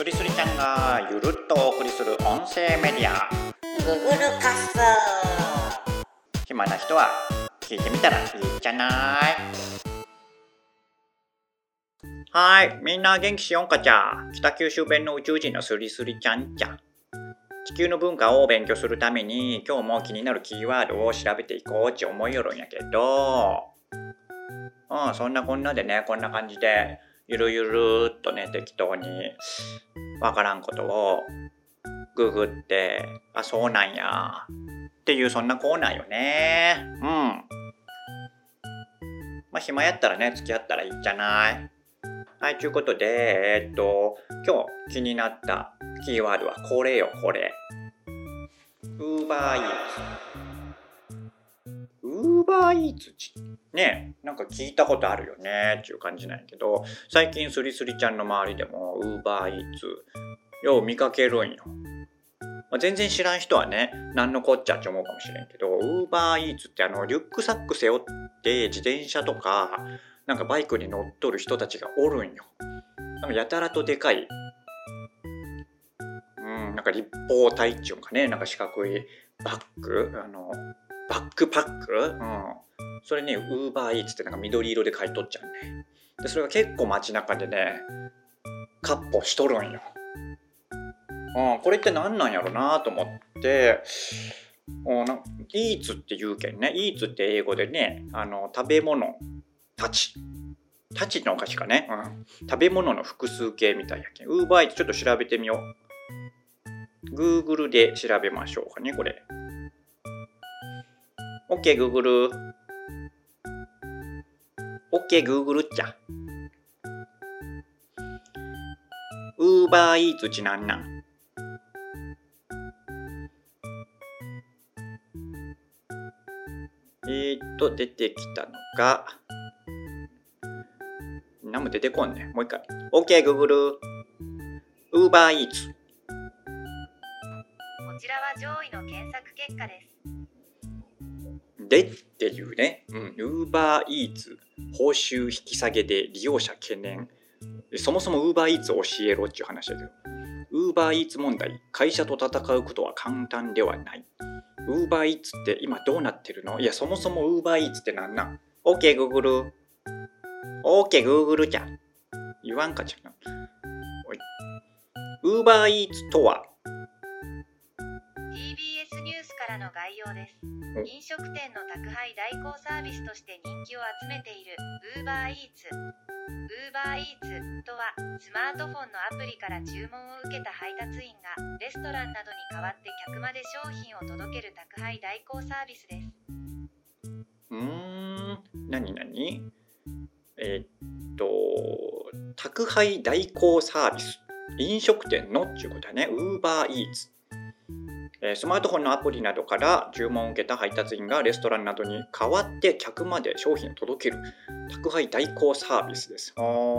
すりすりちゃんがゆるっとお送りする音声メディア。ググルカス暇な人は聞いてみたらいいじゃない。はいみんな元気しよんかちゃ。北九州弁の宇宙人のすりすりちゃんじゃ。地球の文化を勉強するために今日も気になるキーワードを調べていこうって思いよるんやけど。うんそんなこんなでねこんな感じでゆるゆるっとね適当にわからんことをググってあそうなんやっていうそんなコーナーよね。うん。まあ暇やったらね付き合ったらいいんじゃない。はいということでえー、っと今日気になったキーワードはこれよこれ。ウーバーイーツ。ウーバーイーツねなんか聞いたことあるよねっていう感じなんやけど最近スリスリちゃんの周りでもウーバーイーツよう見かけるんよ。まあ、全然知らん人はね何のこっちゃって思うかもしれんけどウーバーイーツってあのリュックサック背負って自転車とかなんかバイクに乗っとる人たちがおるんよ。なんかやたらとでかいうんなんか立方体っていうかねなんか四角いバッグあのバックパック、うん、それねウーバーイーツってなんか緑色で買い取っちゃうね。でそれが結構街中でねカッポしとるんよ、うん、これって何なんやろなと思って。おなイーツって言うけんね。イーツって英語でねあの食べ物たち。たちのお菓子かね、うん、食べ物の複数形みたいやけん。ウーバーイーツちょっと調べてみよう。Google で調べましょうかねこれ OK Google OK Google っちゃ。ウーバーイーツちなんなん？えー、っと出てきたのが。何も出てこんねもう一回。OK Google ウーでっていうね、うん、Uber Eats 報酬引き下げで利用者懸念。そもそも Uber Eats を教えろっていう話だけど。Uber Eats 問題会社と戦うことは簡単ではない。Uber Eats って今どうなってるの？いやそもそも Uber Eats ってなんなん ?OK Google OK Google じゃん。言わんかじゃん。おい。Uber Eats とは？TBS ニュースからの概要です。飲食店の宅配代行サービスとして人気を集めている UberEats。UberEats とはスマートフォンのアプリから注文を受けた配達員がレストランなどに代わって客まで商品を届ける宅配代行サービスです。うーん何何？えーっと宅配代行サービス飲食店のっていうことだね UberEats えースマートフォンのアプリなどから注文を受けた配達員がレストランなどに代わって客まで商品を届ける宅配代行サービスです。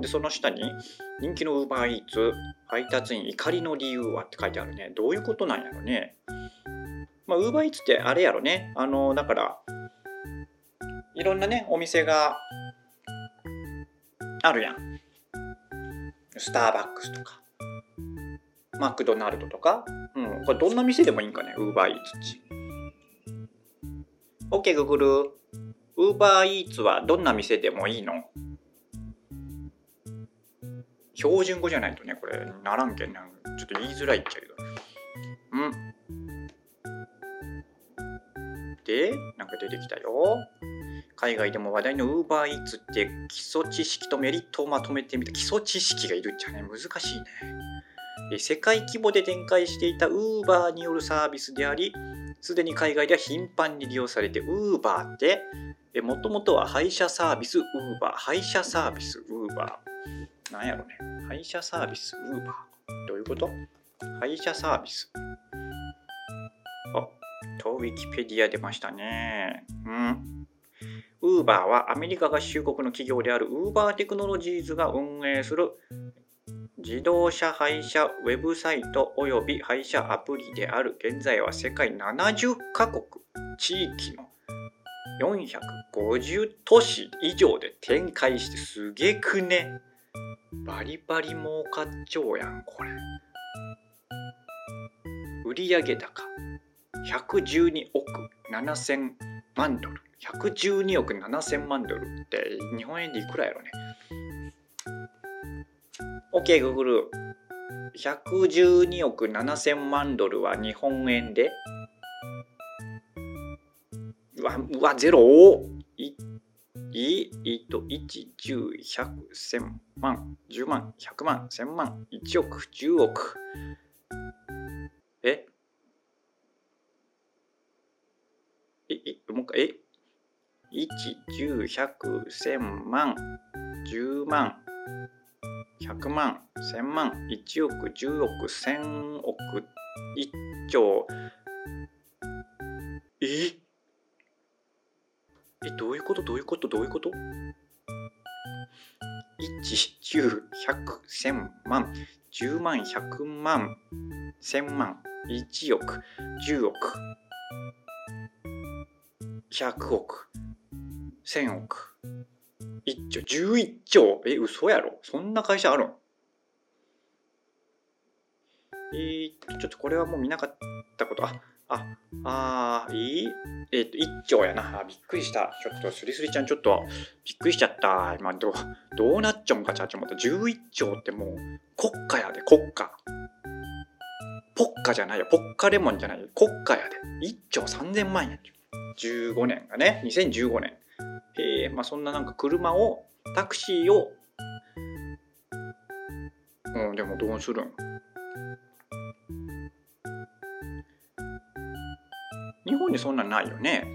でその下に人気の UberEats 配達員怒りの理由はって書いてあるね。どういうことなんやろね。まあ UberEats ってあれやろね。あのだからいろんなねお店があるやん。スターバックスとかマクドナルドとか、うん、これどんな店でもいいんかね、ウーバーイーツっち。OK、Google。ウーバーイーツはどんな店でもいいの？標準語じゃないとね、これ、ならんけんなちょっと言いづらいっちゃけど。うん。で、なんか出てきたよ。海外でも話題の UberEats って基礎知識とメリットをまとめてみた基礎知識がいるっちゃね難しいね。世界規模で展開していた Uber によるサービスでありすでに海外では頻繁に利用されて Uber ってもともとは配車サービス Uber 配車サービス Uber なんやろね。配車サービス Uber どういうこと？配車サービス。あとウィキペディア出ましたね。うん。ウーバーはアメリカ合衆国の企業であるウーバーテクノロジーズが運営する自動車配車ウェブサイトおよび配車アプリである現在は世界70カ国地域の450都市以上で展開してすげくね。バリバリ儲かっちゃうやんこれ。売上高112億7000万ドル。112億7000万ドルって日本円でいくらやろね。OK Google 112億7000万ドルは日本円で？うわうわゼロ？いいいと1、10、100、1000万、10万、100万、1000万、1億、10億。え？え、え、もう一回、え ?1、10、100、1000万、10万、100万、1000万、1億、10億、1000億、1兆。え？え、どういうこと？どういうこと？どういうこと ?1、10、100、1000万、10万、100万、1000万、1億、10億、100億、1000億、1兆、11兆。え、嘘やろ？そんな会社あるん？えー、ちょっとこれはもう見なかったこと、あ、あ、あー、いい？えっ、と、1兆やな。あ、びっくりした。ちょっと、スリスリちゃん、ちょっと、びっくりしちゃった。今、どう、どうなっちゃうんか、ちゃちょっと、11兆ってもう、国家やで、国家。ポッカじゃないよ。ポッカレモンじゃないよ。国家やで。1兆3000万円。15年がね、2015年。えー、まあそんななんか車を、タクシーを、うん、でもどうするん？日本にそんなんないよね。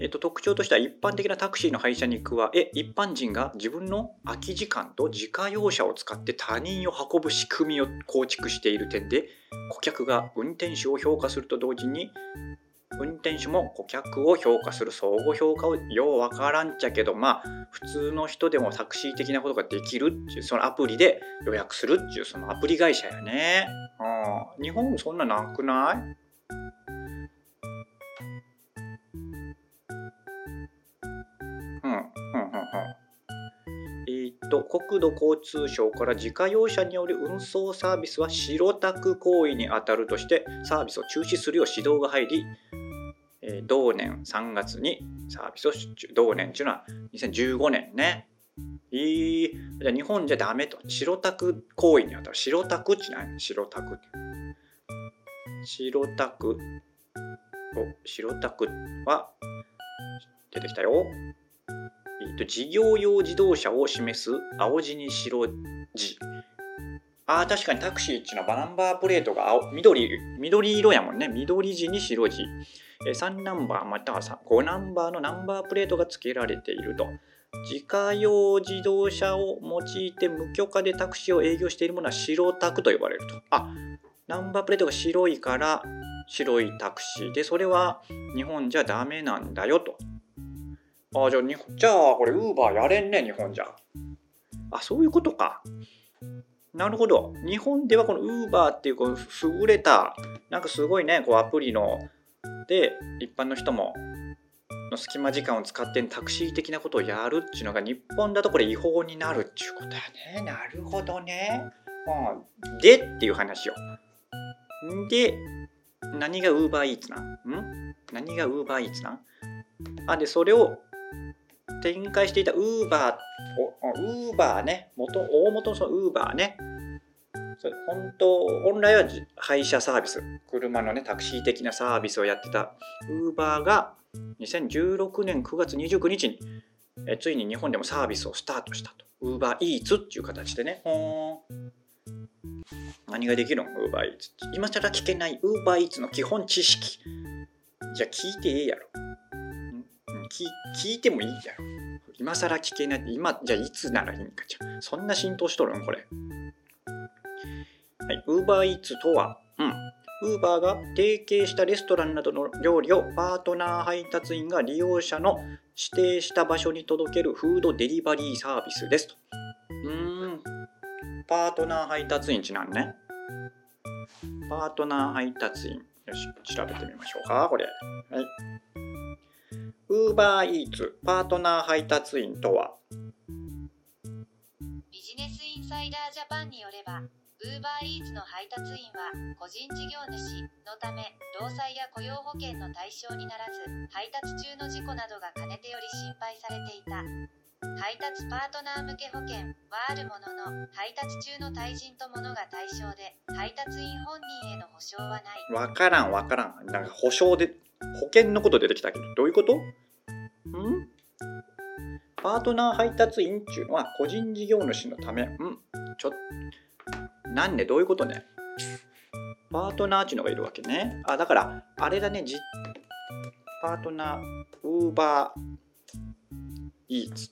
えっと、特徴としては一般的なタクシーの配車に加え一般人が自分の空き時間と自家用車を使って他人を運ぶ仕組みを構築している点で顧客が運転手を評価すると同時に運転手も顧客を評価する相互評価をようわからんちゃけどまあ普通の人でもタクシー的なことができるっていうそのアプリで予約するっていうそのアプリ会社やね。うん、日本そんななくない？えー、っと国土交通省から自家用車による運送サービスは白タク行為にあたるとしてサービスを中止するよう指導が入り、え、同年3月にサービスを出中。同年っていうのは2015年ね。えー、じゃあ日本じゃダメと。白タク行為にあたる。白タクって何？白タク白タク。お白タクは出てきたよ。えと、事業用自動車を示す。青字に白字。あ、確かにタクシーっていうのはバナンバープレートが青。緑緑色やもんね。緑字に白字。3ナンバーまたは5ナンバーのナンバープレートが付けられていると。自家用自動車を用いて無許可でタクシーを営業しているものは白タクと呼ばれると。あナンバープレートが白いから白いタクシー。でそれは日本じゃダメなんだよと。あじゃあじゃあこれウーバーやれんね日本じゃ。あそういうことか。なるほど。日本ではこのウーバーっていうこの優れたなんかすごいねこうアプリので一般の人もの隙間時間を使ってタクシー的なことをやるっていうのが日本だとこれ違法になるっていうことやね。なるほどね、うん、でっていう話をで何がウーバーイーツなん？何がウーバーイーツなん？あでそれを展開していたウーバー、ウーバーね、元大元のウーバーね、本当、本来は配車サービス、車のね、タクシー的なサービスをやってたウーバーが2016年9月29日にえついに日本でもサービスをスタートしたと。ウーバーイーツっていう形でね。何ができるのウーバーイーツ今更聞けないウーバーイーツの基本知識。じゃあ聞いてええやろ。聞いてもいいやろ。今更聞けない。今、じゃあいつならいいんかじゃそんな浸透しとるんこれ。はい。ウーバーイーツとは、うん。ウーバーが提携したレストランなどの料理をパートナー配達員が利用者の指定した場所に届けるフードデリバリーサービスですと。うーん。パートナー配達員ちなんね。パートナー配達員。よし、調べてみましょうか、これ。はい。ウーバーイーツパートナー配達員とは？ビジネスインサイダージャパンによれば UberEats の配達員は個人事業主のため労災や雇用保険の対象にならず配達中の事故などがかねてより心配されていた。配達パートナー向け保険はあるものの配達中の対人と物が対象で配達員本人への保証はない。わからんわからん。なんか保証で保険のこと出てきたけど。どういうこと？ん？パートナー配達員っていうのは個人事業主のため。ん。ちょっとなんで？どういうことね？パートナーっていうのがいるわけね。あだからあれだね。じパートナーウーバーイーツ。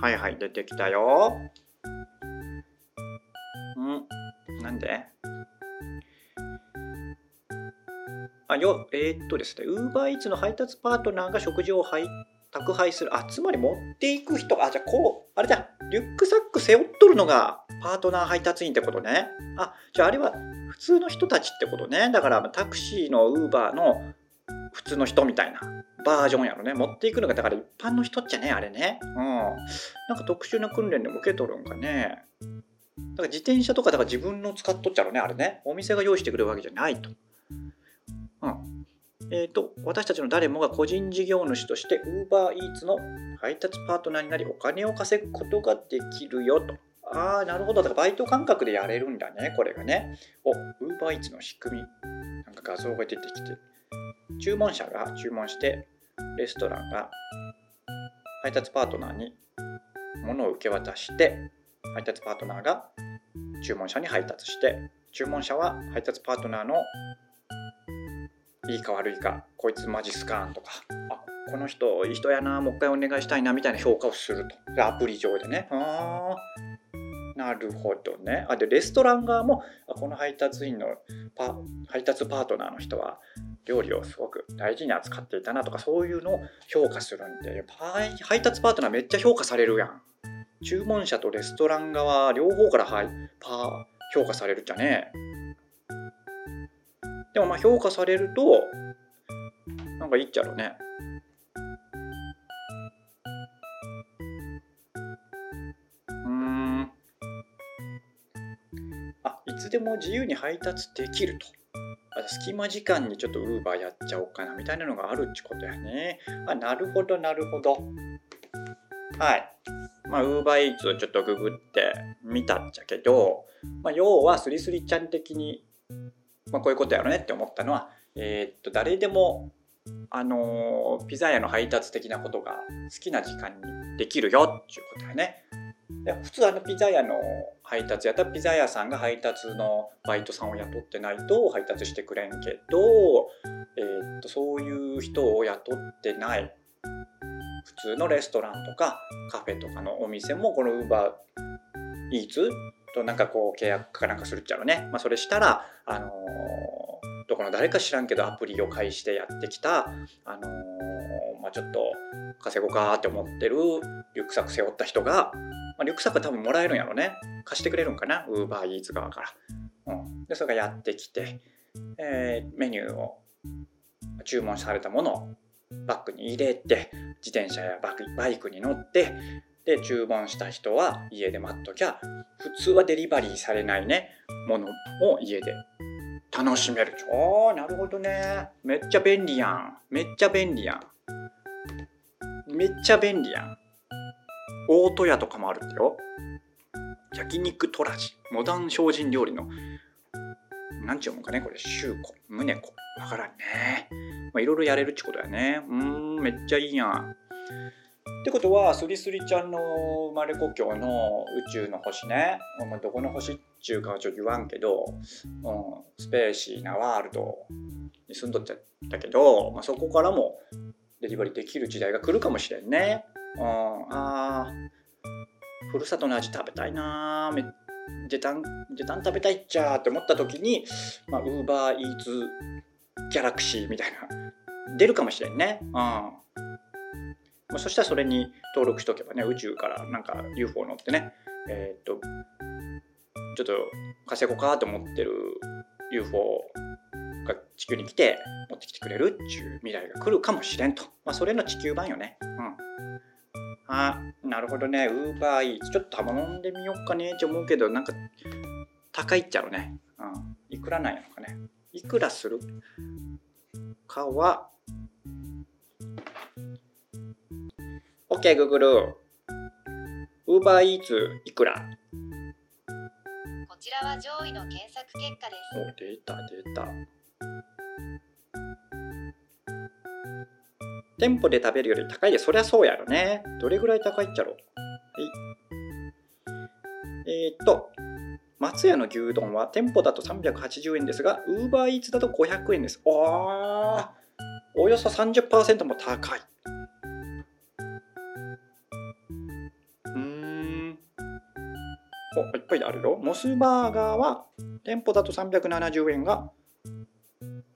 はいはい出てきたよ。ん？なんで？よ。えー、っとですねウーバーイーツの配達パートナーが食事を配宅配する。あつまり持っていく人。あじゃあこうあれだリュックサック背負っとるのがパートナー配達員ってことね。あじゃああれは普通の人たちってことね。だからタクシーのウーバーの普通の人みたいなバージョンやろね。持っていくのがだから一般の人っちゃねあれね。うん。なんか特殊な訓練でも受け取るんかね。だから自転車とかだから自分の使っとっちゃろねあれね。お店が用意してくれるわけじゃないと。えーと、私たちの誰もが個人事業主として UberEats の配達パートナーになりお金を稼ぐことができるよと。ああ、なるほど。だからバイト感覚でやれるんだね、これがね。お、UberEats の仕組み。なんか画像が出てきて。注文者が注文して、レストランが配達パートナーに物を受け渡して、配達パートナーが注文者に配達して、注文者は配達パートナーのいいか悪いかこいつマジスカーンとかあこの人いい人やなもう一回お願いしたいなみたいな評価をすると。アプリ上でね。あなるほどね。あでレストラン側もこの配達員のパ配達パートナーの人は料理をすごく大事に扱っていたなとかそういうのを評価するんで配達パートナーめっちゃ評価されるやん。注文者とレストラン側両方からはいパー評価されるじゃねえ。でもまあ評価されるとなんかいいっちゃろうね。うんあいつでも自由に配達できると。あ隙間時間にちょっとウーバーやっちゃおうかなみたいなのがあるってことやね。あなるほどなるほど。はい。まあ、ウーバーイーツをちょっとググってみたっちゃけど、まあ、要はスリスリちゃん的にまあ、こういうことやろねって思ったのは、えー、っと誰でもあのピザ屋の配達的なことが好きな時間にできるよっていうことやね。で普通あのピザ屋の配達やったらピザ屋さんが配達のバイトさんを雇ってないと配達してくれんけど、えー、っとそういう人を雇ってない普通のレストランとかカフェとかのお店もこの Uber Eats となんかこう契約かなんかするっちゃろね、まあ、それしたら、あの、どこの誰か知らんけどアプリを介してやってきた、あの、まあ、ちょっと稼ごうかって思ってるリュックサック背負った人が、まあ、リュックサック多分もらえるんやろね。貸してくれるんかな？ウーバーイーツ側から、うん、でそれがやってきて、えー、メニューを注文されたものをバッグに入れて自転車やバイクに乗ってで注文した人は家で待っときゃ普通はデリバリーされないねものを家で楽しめる。あーなるほどね。めっちゃ便利やん。めっちゃ便利やん。めっちゃ便利やん。大戸屋とかもあるんだよ。焼肉トラジモダン精進料理の。なんちゅうもんかねこれ。シューコ胸子。わからんね。まあいろいろやれるってことやね。うんめっちゃいいやん。ってことはスリスリちゃんの生まれ故郷の宇宙の星ね、まあ、どこの星っちゅうかはちょっと言わんけど、うん、スペーシーなワールドに住んどっちゃったけど、まあ、そこからもデリバリーできる時代が来るかもしれんね。うん、あふるさとの味食べたいなめ時短時短食べたいっちゃって思った時にウーバーイーツギャラクシーみたいな出るかもしれんね。うんまあ、そしたらそれに登録しとけばね宇宙からなんか UFO 乗ってねえー、っとちょっと稼ごうかと思ってる UFO が地球に来て持ってきてくれるっていう未来が来るかもしれんと。まあ、それの地球版よね。うん。あ、なるほどね。ウーバーイーツ。ちょっと頼んでみようかねって思うけど、なんか高いっちゃろね。うん。いくらなんやのかね。いくらするかは、OK、Google。ウーバーイーツいくら？こちらは上位の検索結果です。お、出た出た。店舗で食べるより高いで、そりゃそうやろね。どれぐらい高いっちゃろえー、っと、松屋の牛丼は店舗だと380円ですが、ウーバーイーツだと500円です。おー、およそ30%も高い。いっぱいあるよ。モスバーガーは店舗だと370円が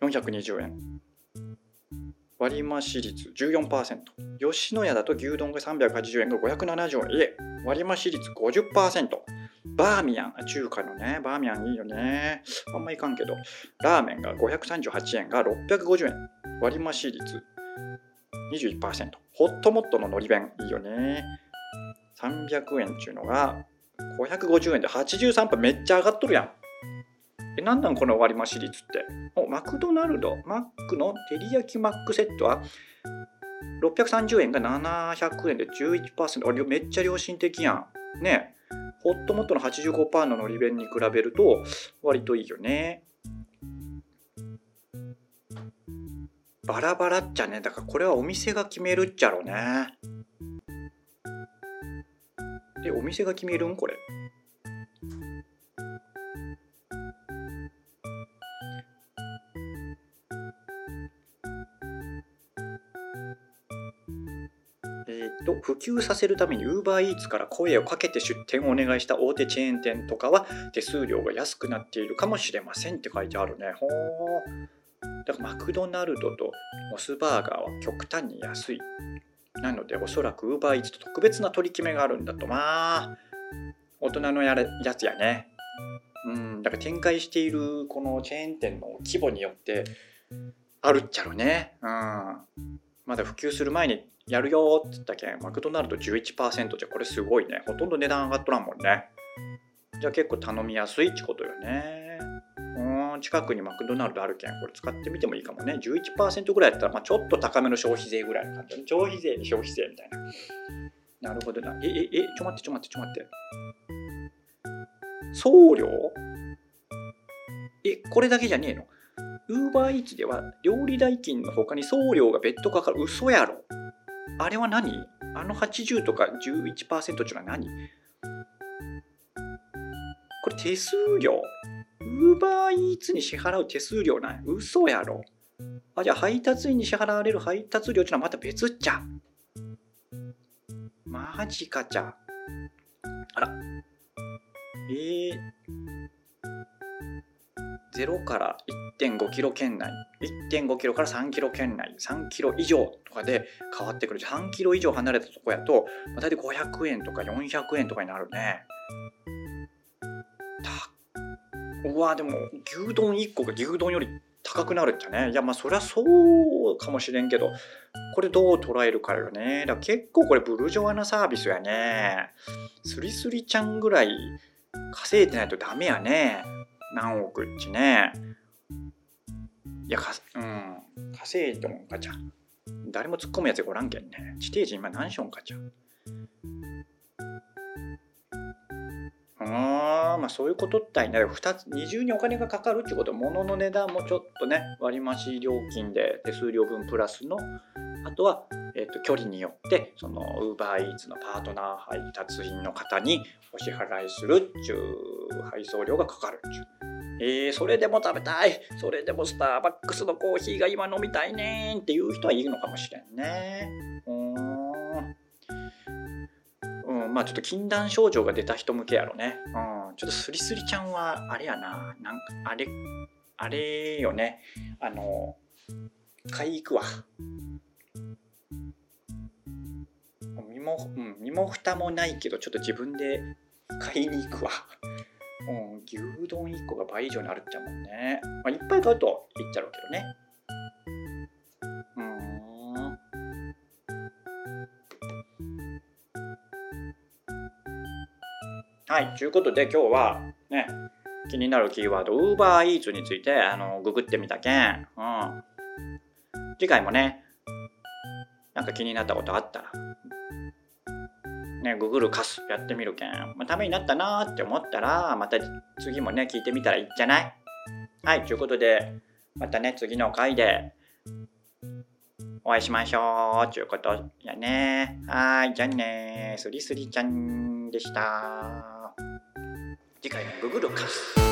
420円。割増率14%。吉野家だと牛丼が380円が570円。いえ、割増率50%。バーミヤン、中華のね、バーミヤンいいよね。あんまいかんけど。ラーメンが538円が650円。割増率21%。ホットモットののり弁いいよね。300円っていうのが550円で83%めっちゃ上がっとるやん。え、なんなんこの割増率って。お、マクドナルド、マックの照り焼きマックセットは630円が700円で11%。あれ、めっちゃ良心的やん。ねホットモットの85%ののり弁に比べると割といいよね。バラバラっちゃね。だからこれはお店が決めるっちゃろうね。で、お店が決めるん？これ。と普及させるために UberEats から声をかけて出店をお願いした大手チェーン店とかは手数料が安くなっているかもしれませんって書いてあるね。ほーだからマクドナルドとモスバーガーは極端に安い。なのでおそらく UberEats と特別な取り決めがあるんだとまあ大人のやれやつやね。うん、だから展開しているこのチェーン店の規模によってあるっちゃろね。うん。まだ普及する前にやるよって言ったけん、マクドナルド11%じゃこれすごいね。ほとんど値段上がっとらんもんね。じゃあ結構頼みやすいってことよね。近くにマクドナルドあるけん、これ使ってみてもいいかもね。11%ぐらいやったら、まあ、ちょっと高めの消費税ぐらいの感じ消費税に消費税みたいな。なるほどな。え、え、え、ちょ待ってちょ待ってちょ待って。送料？え、これだけじゃねえの？ウーバーイーツでは料理代金の他に送料が別途かかる。嘘やろ。あれは何？あの80とか11%っていうのは何？これ手数料？ウーバーイーツに支払う手数料ない嘘やろ。あ、じゃあ配達員に支払われる配達料っていうのはまた別っちゃ。マジかちゃ。あら。えー、0から1.5キロ圏内。1.5キロから3キロ圏内。3キロ以上とかで変わってくる。3キロ以上離れたとこやと、まあ、大体500円とか400円とかになるね。うわでも牛丼1個が牛丼より高くなるっちゃねいやまあそりゃそうかもしれんけどこれどう捉えるかよね。だから結構これブルジョワなサービスやね。スリスリちゃんぐらい稼いでないとダメやね。何億っちね。いやかうん。稼いでもんかちゃ。誰も突っ込むやつおらんけんね。地底人今何しょんかちゃあまあそういうことったいね2つ二重にお金がかかるってこと物の値段もちょっとね割増料金で手数料分プラスのあとは、えーと、距離によってその UberEats のパートナー配達員の方にお支払いするっちゅう配送料がかかるっちゅう。えー、それでも食べたいそれでもスターバックスのコーヒーが今飲みたいねんっていう人はいるのかもしれんね。うん、まあちょっと禁断症状が出た人向けやろね。うん、ちょっとスリスリちゃんはあれやな。なんかあれ、あれよね。あの、買い行くわ。身も、うん、身も蓋もないけど、ちょっと自分で買いに行くわ。うん、牛丼1個が倍以上にあるっちゃもんね。まあ、いっぱい買うといっちゃうけどね。はい、ということで今日はね、気になるキーワード、UberEats についてあのググってみたけん。うん。次回もね、なんか気になったことあったら、ね、ググるカスやってみるけん、まあ、ためになったなーって思ったら、また次もね、聞いてみたらいいんじゃない？はい、ということで、またね、次の回でお会いしましょうということやね。はい、じゃあねすりすりちゃんでした。次回のググるカス。